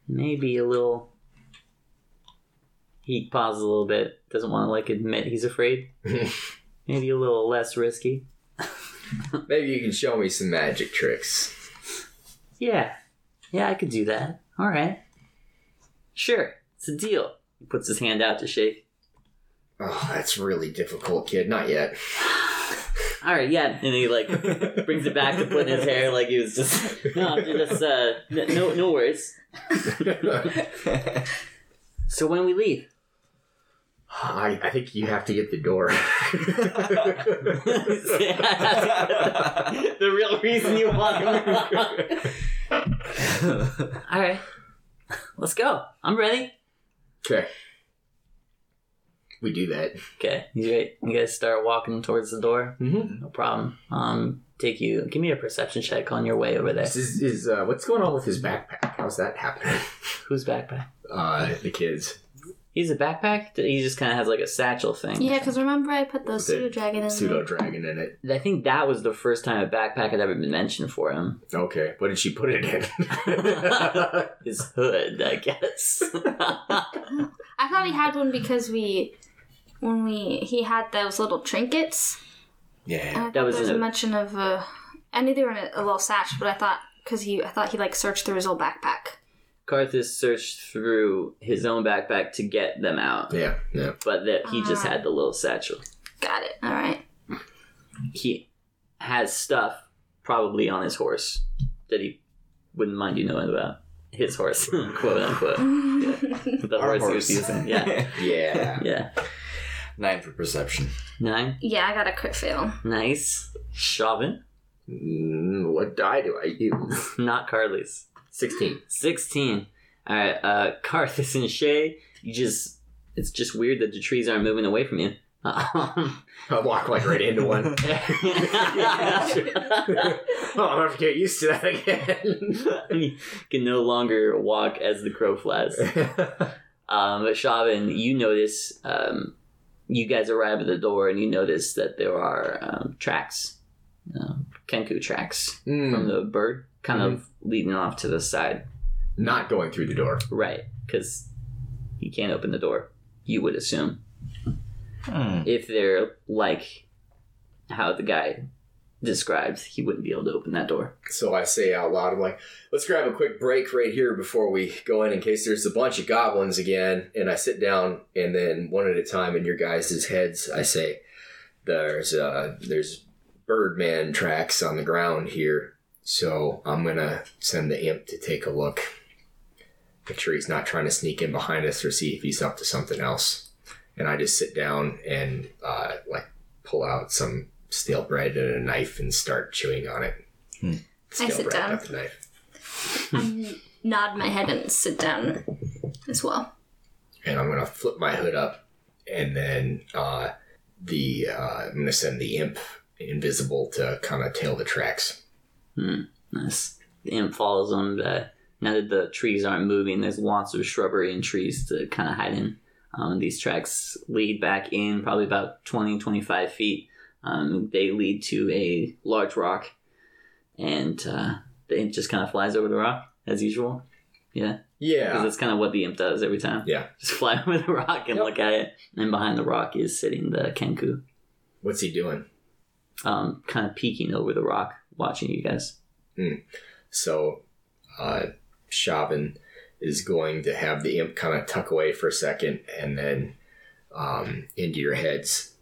Maybe a little. He pauses a little bit. Doesn't want to like admit he's afraid. Maybe a little less risky. Maybe you can show me some magic tricks. Yeah, yeah, I could do that. All right. Sure, it's a deal. He puts his hand out to shake. Oh, that's really difficult, kid. Not yet. All right, yeah, and he like brings it back to put in his hair like he was just no, just uh, no, no worries. So when we leave, I, I think you have to get the door. the real reason you want him. all right, let's go. I'm ready. okay. We do that. Okay, you right. You guys start walking towards the door. Mm-hmm. No problem. Um, take you. Give me a perception check on your way over there. Is, is, is uh, what's going on with his backpack? How's that happening? Whose backpack? Uh, the kids. He's a backpack. He just kind of has like a satchel thing. Yeah, because remember I put the With pseudo dragon in Pseudo dragon in it. I think that was the first time a backpack had ever been mentioned for him. Okay, what did she put it in? His hood, I guess. I thought he had one because we, when we he had those little trinkets. Yeah. I That was there was a a- mention of uh, I knew they were in a, a little sash, but I thought because he I thought he like searched through his old backpack. Carthus searched through his own backpack to get them out, yeah, yeah. but that he just had the little satchel. Got it. All right. He has stuff probably on his horse that he wouldn't mind you knowing about. His horse, quote unquote. The Our horse he was horse. using. Yeah. Yeah. Yeah. Nine for perception. Nine. yeah, I got a crit fail. Nice. Chauvin. Mm, what die do I use? Not Carly's. 16. 16. Alright, uh, Carthus and Shay, you just, it's just weird that the trees aren't moving away from you. Um, I walk like right into one. oh, I'm gonna have to get used to that again. you can no longer walk as the crow flies. Um, but Chauvin, you notice, um, you guys arrive at the door and you notice that there are um, tracks, uh, Kenku tracks Mm, from the bird, kind of leading off to the side. not going through the door. Right, because you can't open the door, you would assume. Hmm. if they're like how the guy described, he wouldn't be able to open that door. So I say out loud, I'm like, let's grab a quick break right here before we go in in case there's a bunch of goblins again. And I sit down and then one at a time in your guys' heads, I say, there's uh there's birdman tracks on the ground here. So I'm gonna send the imp to take a look. Make sure he's not trying to sneak in behind us or see if he's up to something else. And I just sit down and uh like pull out some stale bread and a knife and start chewing on it. Hmm. Stale I sit bread, down. not the knife. I nod my head and sit down as well. and I'm gonna flip my hood up, and then uh, the uh, I'm gonna send the imp invisible to kind of tail the tracks. Nice. The imp follows them. Uh, now that the trees aren't moving, there's lots of shrubbery and trees to kind of hide in. Um, these tracks lead back in probably about 20, 25 feet. Um, they lead to a large rock, and uh, the imp just kind of flies over the rock as usual. Yeah, Yeah. because that's kind of what the imp does every time. yeah. Just fly over the rock and Yep. look at it. And behind the rock is sitting the Kenku, What's he doing? um, kind of peeking over the rock, watching you guys. So, uh, Shaban is going to have the imp kind of tuck away for a second, and then um, into your heads.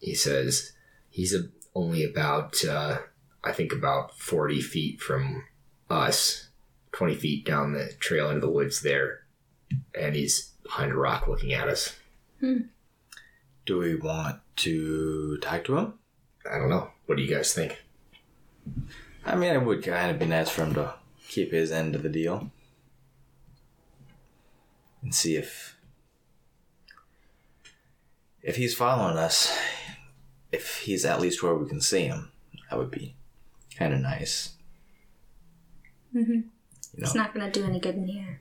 He says he's a, only about, uh, I think, about forty feet from us, twenty feet down the trail into the woods there, and he's behind a rock looking at us. Do we want to talk to him? I don't know. What do you guys think? I mean, it would kind of be nice for him to keep his end of the deal and see if if he's following us. If he's at least where we can see him, that would be kind of nice. Mm-hmm. You know, It's not gonna do any good in here.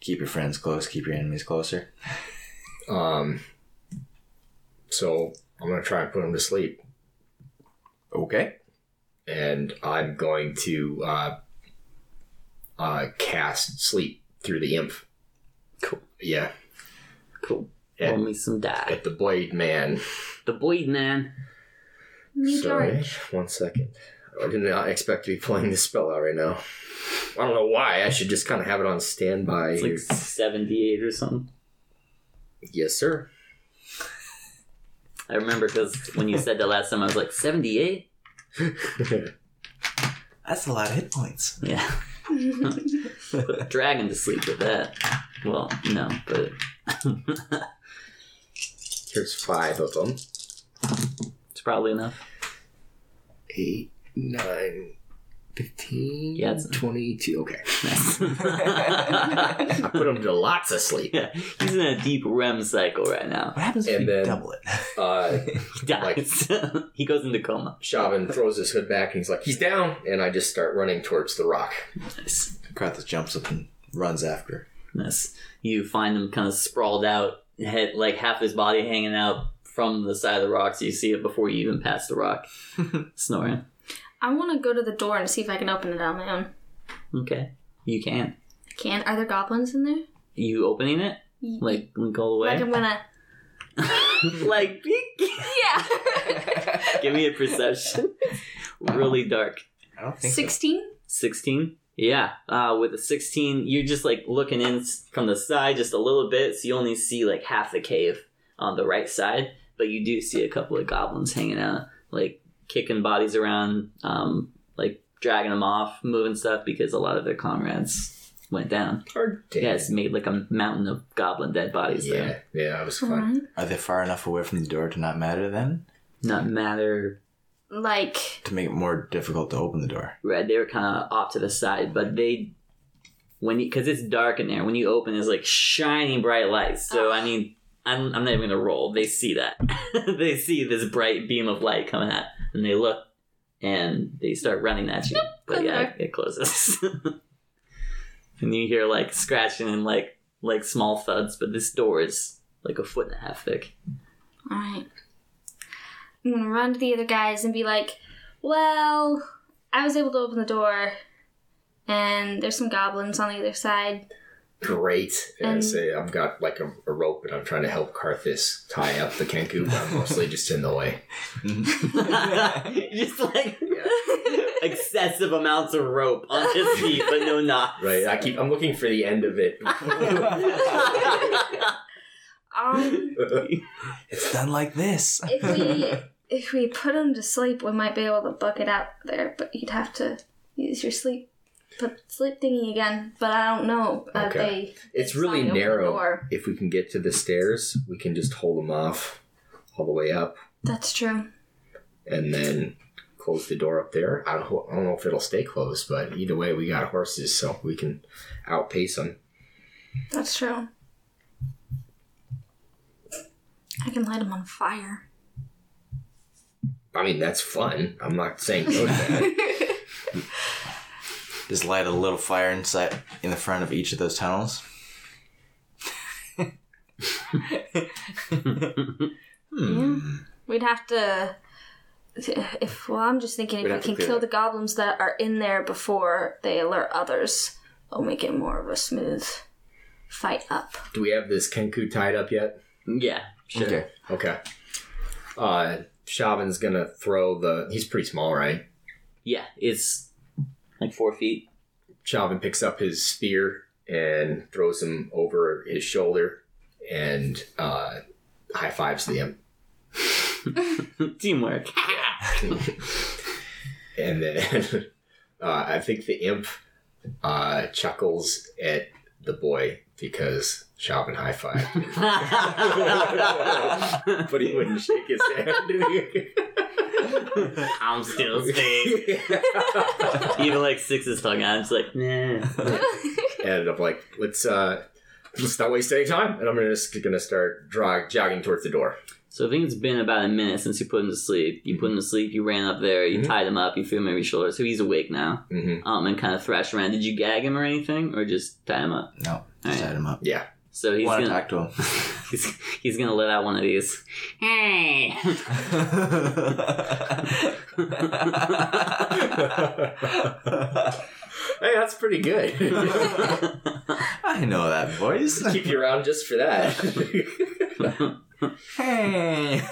keep your friends close, keep your enemies closer. Um, so I'm gonna try and put him to sleep. Okay. And I'm going to uh, uh, cast sleep through the imp. Cool. Yeah, Cool. Roll and me some die. at the blade man. The Boyd man. New Sorry, George. one second. I did not expect to be playing this spell out right now. I don't know why. I should just kind of have it on standby. It's here. like 78 or something. yes, sir. I remember because when you said that last time, I was like, 78? That's a lot of hit points. Yeah. Put a dragon to sleep with that. Well, no, but Here's five of them. it's probably enough. Eight, nine, fifteen, Yeah, it's- 22. Okay. I put him to lots of sleep. yeah, he's in a deep REM cycle right now. What happens if And you then- double it? Uh, He dies. he goes into coma. Shaban throws his hood back and he's like, he's down. And I just start running towards the rock. Nice. Kratos jumps up and runs after. Nice. You find him kind of sprawled out, head like half his body hanging out from the side of the rock, so you see it before you even pass the rock, snoring. I want to go to the door and see if I can open it on my own. Okay, you can. I can. Are there goblins in there? You opening it like link all the way? like I'm gonna. like. Yeah. Give me a perception. really dark. I don't think Sixteen. 16? Yeah. Uh, with a 16, you're just like looking in from the side just a little bit, so you only see like half the cave on the right side, but you do see a couple of goblins hanging out, like kicking bodies around, um, like dragging them off, moving stuff because a lot of their comrades went down. Or Yeah, it's made like a mountain of goblin dead bodies Yeah, there. yeah, that was fun. Alright. so. Are they far enough away from the door to not matter then? Not matter Like To make it more difficult to open the door. Right, they were kind of off to the side, but they, when you, because it's dark in there, when you open, it's like shining bright lights. So I mean, I'm, I'm not even gonna roll. They see that, they see this bright beam of light coming at, and they look, and they start running at you. But yeah, it closes, and you hear like scratching and like like small thuds. But this door is like a foot and a half thick. Alright. I'm gonna run to the other guys and be like, well, I was able to open the door, and there's some goblins on the other side. Great. And And- say I've got like a, a rope and I'm trying to help Carthus tie up the Kenku, but I'm mostly just in the way. just like Yeah. excessive amounts of rope on his feet, but no knots. Right. I keep I'm looking for the end of it. Um, it's done like this. if we if we put him to sleep, we might be able to buck it out there. But you'd have to use your sleep put sleep thingy again. But I don't know. Uh, Okay. they It's they really signed open the narrow. If we can get to the stairs, we can just hold them off all the way up That's true. and then close the door up there. I don't, I don't know if it'll stay closed, but either way, we got horses, so we can outpace them. That's true. I can light them on fire. I mean, that's fun. I'm not saying no to that. Just light a little fire inside in the front of each of those tunnels. hmm. We'd have to. If well, I'm just thinking We'd if we can kill that. the goblins that are in there before they alert others, it'll make it more of a smooth fight up. Do we have this Kenku tied up yet? yeah, sure. Okay. Okay. Uh, Shavin's gonna throw the. He's pretty small, right? Yeah, it's like four feet. Shavin picks up his spear and throws him over his shoulder and uh, high fives the imp. Teamwork. and then uh, I think the imp uh, chuckles at the boy because Shavin high five, but he wouldn't shake his hand. I'm still staying. Even like six is talking. I'm just like, nah. and I'm like, let's uh, let's not waste any time. And I'm just gonna start drag, jogging towards the door. So I think it's been about a minute since you put him to sleep. You put him to sleep. You ran up there. You Mhm. tied him up. You threw him over your shoulder. So he's awake now. Mm-hmm. Um, and kind of thrashed around. Did you gag him or anything, or just tie him up? No, just Alright. light him up. Yeah. So he's Want to gonna talk to him? he's, he's gonna let out one of these. Hey. Hey, that's pretty good. I know that voice. Keep you around just for that. hey.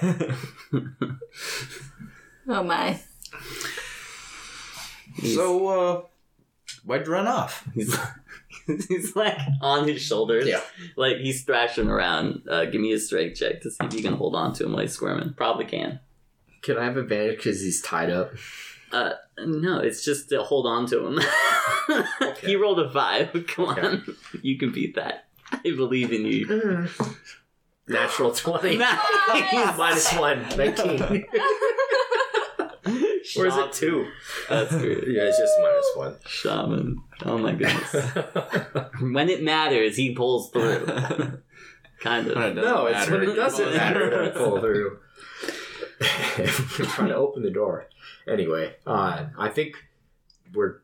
Oh my. so, uh, why'd you run off? He's, he's like on his shoulders. Yeah. Like he's thrashing around. Uh, give me a strength check to see if you can hold on to him while he's squirming. Probably can. Can I have advantage because he's tied up? Uh, no, it's just to hold on to him. he rolled a five. Come Okay. on. You can beat that. I believe in you. Natural 20. Nice. Minus 1. 19. Or is it 2? That's great. Yeah, it's just one. Shaman. Oh my goodness. when it matters, he pulls through. kind When it of. doesn't no, it's when it doesn't matter that I pull through. We're trying to open the door. Anyway, uh, I think we're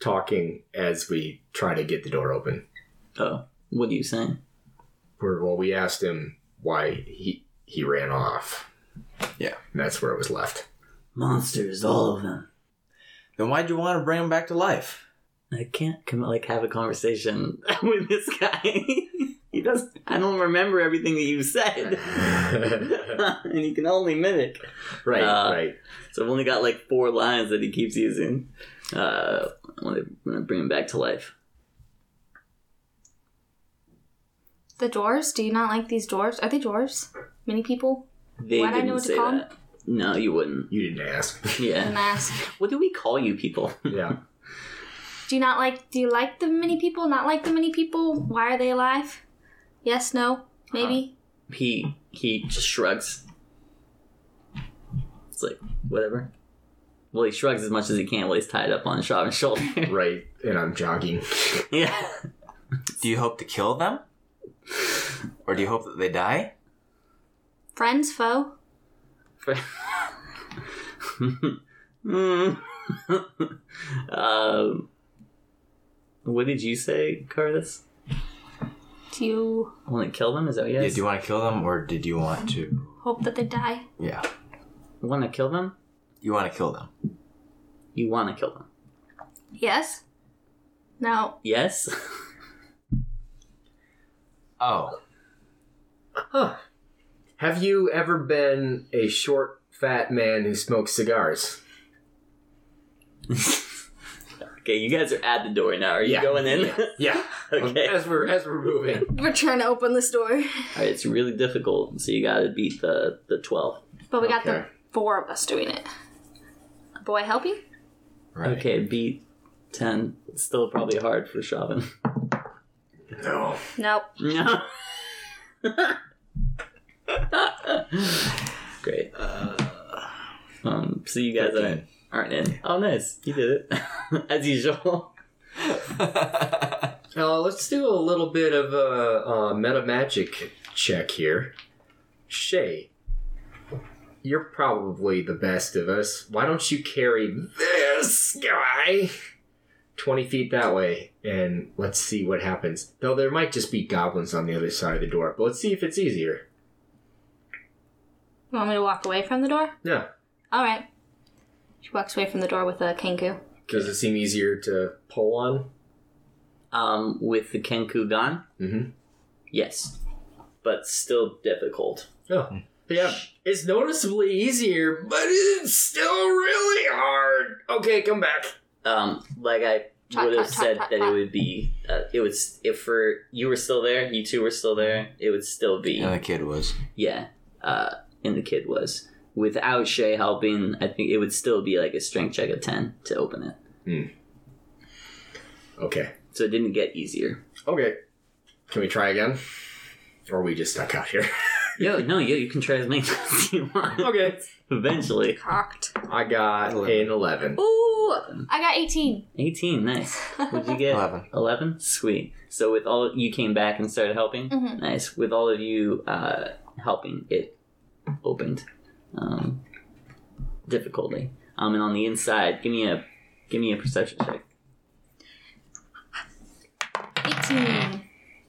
talking as we try to get the door open. Oh, what are you saying? We're, well, we asked him why he he ran off. Yeah. And that's where it was left. Monsters, all of them. Then why'd you want to bring them back to life? I can't come like have a conversation with this guy. he doesn't. I don't remember everything that you said, and he can only mimic. right, Uh, right. So I've only got like four lines that he keeps using. Uh, I want to bring him back to life. The dwarves? Do you not like these dwarves? Are they dwarves? Many people? They Why'd I didn't know what to say call him? that. No, you wouldn't. You didn't ask. Yeah. Mask. What do we call you people? yeah. Do you not like? Do you like the many people? Not like the many people? Why are they alive? Yes. No. Maybe. Uh, he he just shrugs. It's like whatever. Well, he shrugs as much as he can while he's tied up on Shavin's shoulder. Right. And I'm jogging. yeah. Do you hope to kill them? Or do you hope that they die? Friends, foe. Um, what did you say, Curtis? Do you Want to kill them? Is that what you Yeah, do you want to kill them or did you want to? hope that they die? Yeah. want to kill them? You want to kill them. You want to kill them? Yes. No. Yes. Oh. Huh. Have you ever been a short, fat man who smokes cigars? Okay, you guys are at the door now. Are you Yeah, going in? Yeah. yeah. okay. As we're as we're moving. We're trying to open this door. Alright, it's really difficult, so you gotta beat the, the 12. But we got the Okay. four of us doing it. Boy, help you? Right. Okay, beat 10. It's still probably hard for Shavan. No. Nope. No. Great. Um, so you guys aren't, aren't in. Oh, nice. You did it. As usual. Uh, let's do a little bit of a, uh meta magic check here. Shay, you're probably the best of us. Why don't you carry this guy 20 feet that way and let's see what happens. Though there might just be goblins on the other side of the door, but let's see if it's easier. You want me to walk away from the door? Yeah. Alright. She walks away from the door with a Kenku. Does it seem easier to pull on? Um, with the Kenku gun? Mm-hmm. Yes. But still difficult. Oh. Yeah, it's noticeably easier, but it's still really hard. Okay, come back. Um, like I Tot, would have tot, tot, said tot, that it tot. would be, uh, it would, s- if for, you were still there, you two were still there, it would still be, And the kid was. yeah, uh, and the kid was. Without Shay helping, I think it would still be like a strength check of 10 to open it. Okay. So it didn't get easier. Okay. Can we try again? Or are we just stuck out here? Yo, no, yo, you can try as many as you want. okay. Eventually. Cocked. I got Eleven. an 11. Ooh! I got 18. 18, nice. What'd you get? 11. 11? Sweet. So with all, you came back and started helping? Mhm. Nice. With all of you uh, helping, it opened um, difficultly. Um, and on the inside, give me a give me a perception check. 18.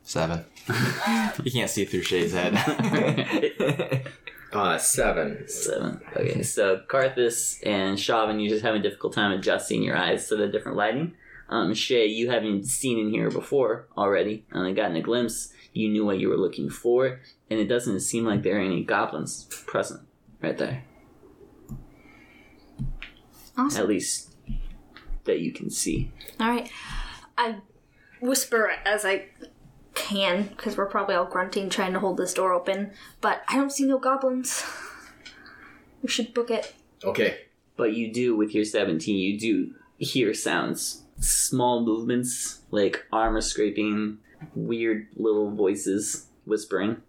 Seven. you can't see through Shay's head. Uh, 7. Seven. Okay, so Carthus and Shavan, you just having a difficult time adjusting your eyes to the different lighting. Um, Shay, you haven't seen in here before already, and gotten a glimpse. You knew what you were looking for, and it doesn't seem like there are any goblins present right there. Awesome. At least that you can see. Alright. I whisper as I can, because we're probably all grunting trying to hold this door open, but I don't see no goblins. We should book it. Okay. But you do, with your 17, you do hear sounds. Small movements, like armor scraping, weird little voices whispering.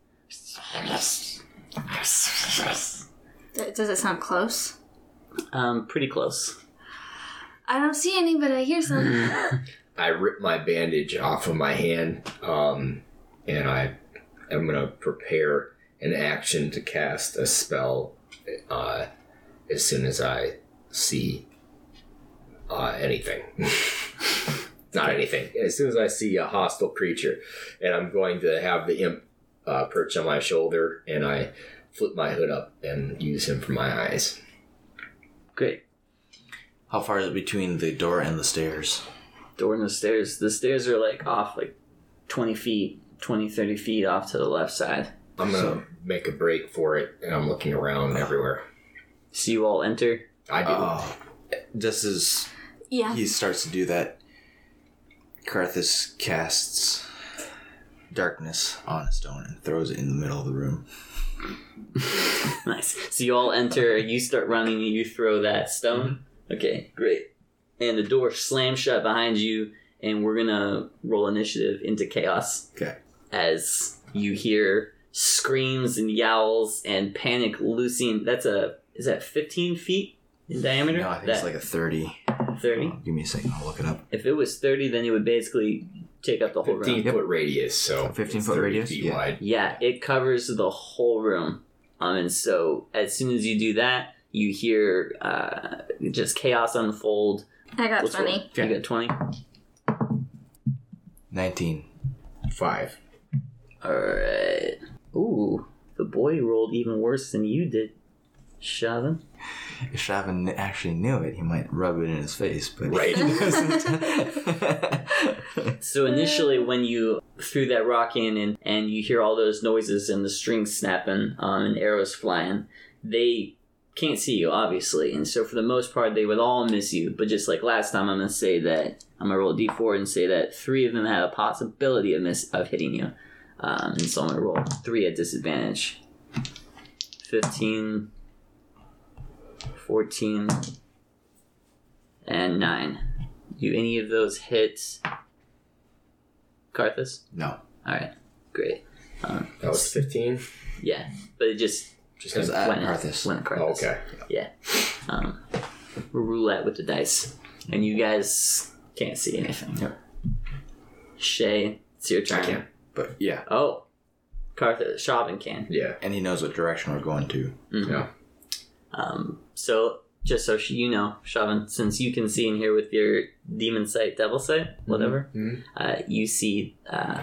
Does it sound close? Um, pretty close. I don't see any, but I hear some. I rip my bandage off of my hand, um, and I am going to prepare an action to cast a spell uh, as soon as I see uh, anything. Not anything. As soon as I see a hostile creature, and I'm going to have the imp uh, perch on my shoulder, and I flip my hood up and use him for my eyes. Great. How far is it between the door and the stairs? Door and the stairs. The stairs are like off like 20 feet, 20, 30 feet off to the left side. I'm gonna make a break for it, and I'm looking around everywhere. So you all enter. I do. Oh. Just as yeah. he starts to do that, Carthus casts darkness on a stone and throws it in the middle of the room. Nice. So you all enter, you start running, you throw that stone. Mm-hmm. Okay, great. And the door slams shut behind you, and we're gonna roll initiative into chaos Okay. as you hear screams and yowls and panic loosing. That's a is that 15 feet in diameter? No, I think that it's like a 30. 30. Oh, give me a second, I'll look it up. If it was 30, then it would basically take up the whole 15 room. Yep. foot radius, so 15 foot radius? feet Yeah. wide. Yeah, it covers the whole room. Um, and so as soon as you do that, you hear uh, just chaos unfold. I got Let's roll. 20. You got 20? 19. Five. Alright. Ooh, the boy rolled even worse than you did, Shavin. If Shavin actually knew it, he might rub it in his face, but Right. he doesn't. So initially, when you threw that rock in and, and you hear all those noises and the strings snapping um, and arrows flying, they can't see you, obviously. And so for the most part, they would all miss you. But just like last time, I'm going to say that I'm going to roll a d4 and say that three of them have a possibility of, miss, of hitting you. Um, and so I'm going to roll three at disadvantage 15, 14, and 9. Do any of those hit Carthus? no, Alright, great. Um, That was 15. yeah, but it just Just because gonna- at went at- Arthas. went at Oh, Carthus. okay. Yeah. Um, roulette with the dice. And you guys can't see anything. Yep. Shay, it's your turn. I can. But yeah, Oh. Carthus, Shavin can. Yeah. and he knows what direction we're going to. Mhm. Yeah. Um, so, just so you know, Shavin, since you can see in here with your demon sight, devil sight, whatever, Mhm. uh, you see uh,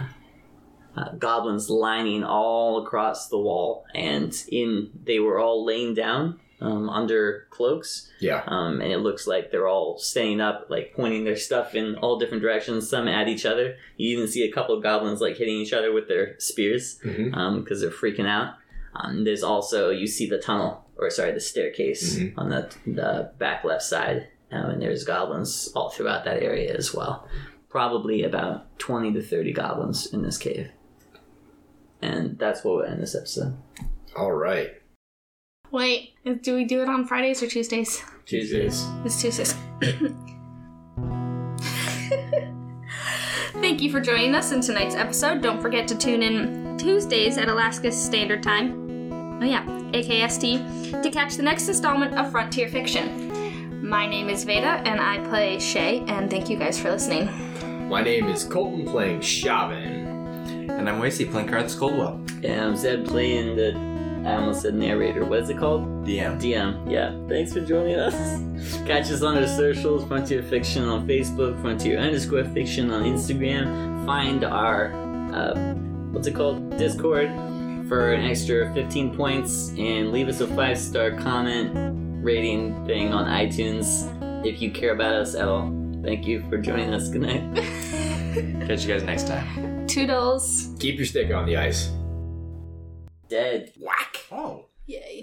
uh, goblins lining all across the wall, and in they were all laying down um, under cloaks, Yeah. um, and it looks like they're all standing up, like pointing their stuff in all different directions, some at each other. You even see a couple of goblins like hitting each other with their spears because they're freaking out. Um, there's also you see the tunnel, or sorry, the staircase Mhm. on the the back left side, um, and there's goblins all throughout that area as well. Probably about twenty to thirty goblins in this cave, and that's what we'll end this episode. All right. Wait, do we do it on Fridays or Tuesdays? Tuesdays. It's Tuesdays. Thank you for joining us in tonight's episode. Don't forget to tune in Tuesdays at Alaska Standard Time. Oh yeah, AKST, to catch the next installment of Frontier Fiction. My name is Veda, and I play Shay, and thank you guys for listening. My name is Colton playing Shavin. And I'm Wasty playing Carthus Coldwell. And I'm Zeb playing the I almost said narrator. What is it called? DM. DM. Yeah. Thanks for joining us. Catch us on our socials, Frontier Fiction on Facebook, Frontier underscore Fiction on Instagram. Find our uh, what's it called? Discord for an extra 15 points and leave us a five star comment rating thing on iTunes if you care about us at all. Thank you for joining us. Good night. Catch you guys next time. Toodles. Keep your stick on the ice. Dead. Whack. Oh. Yay.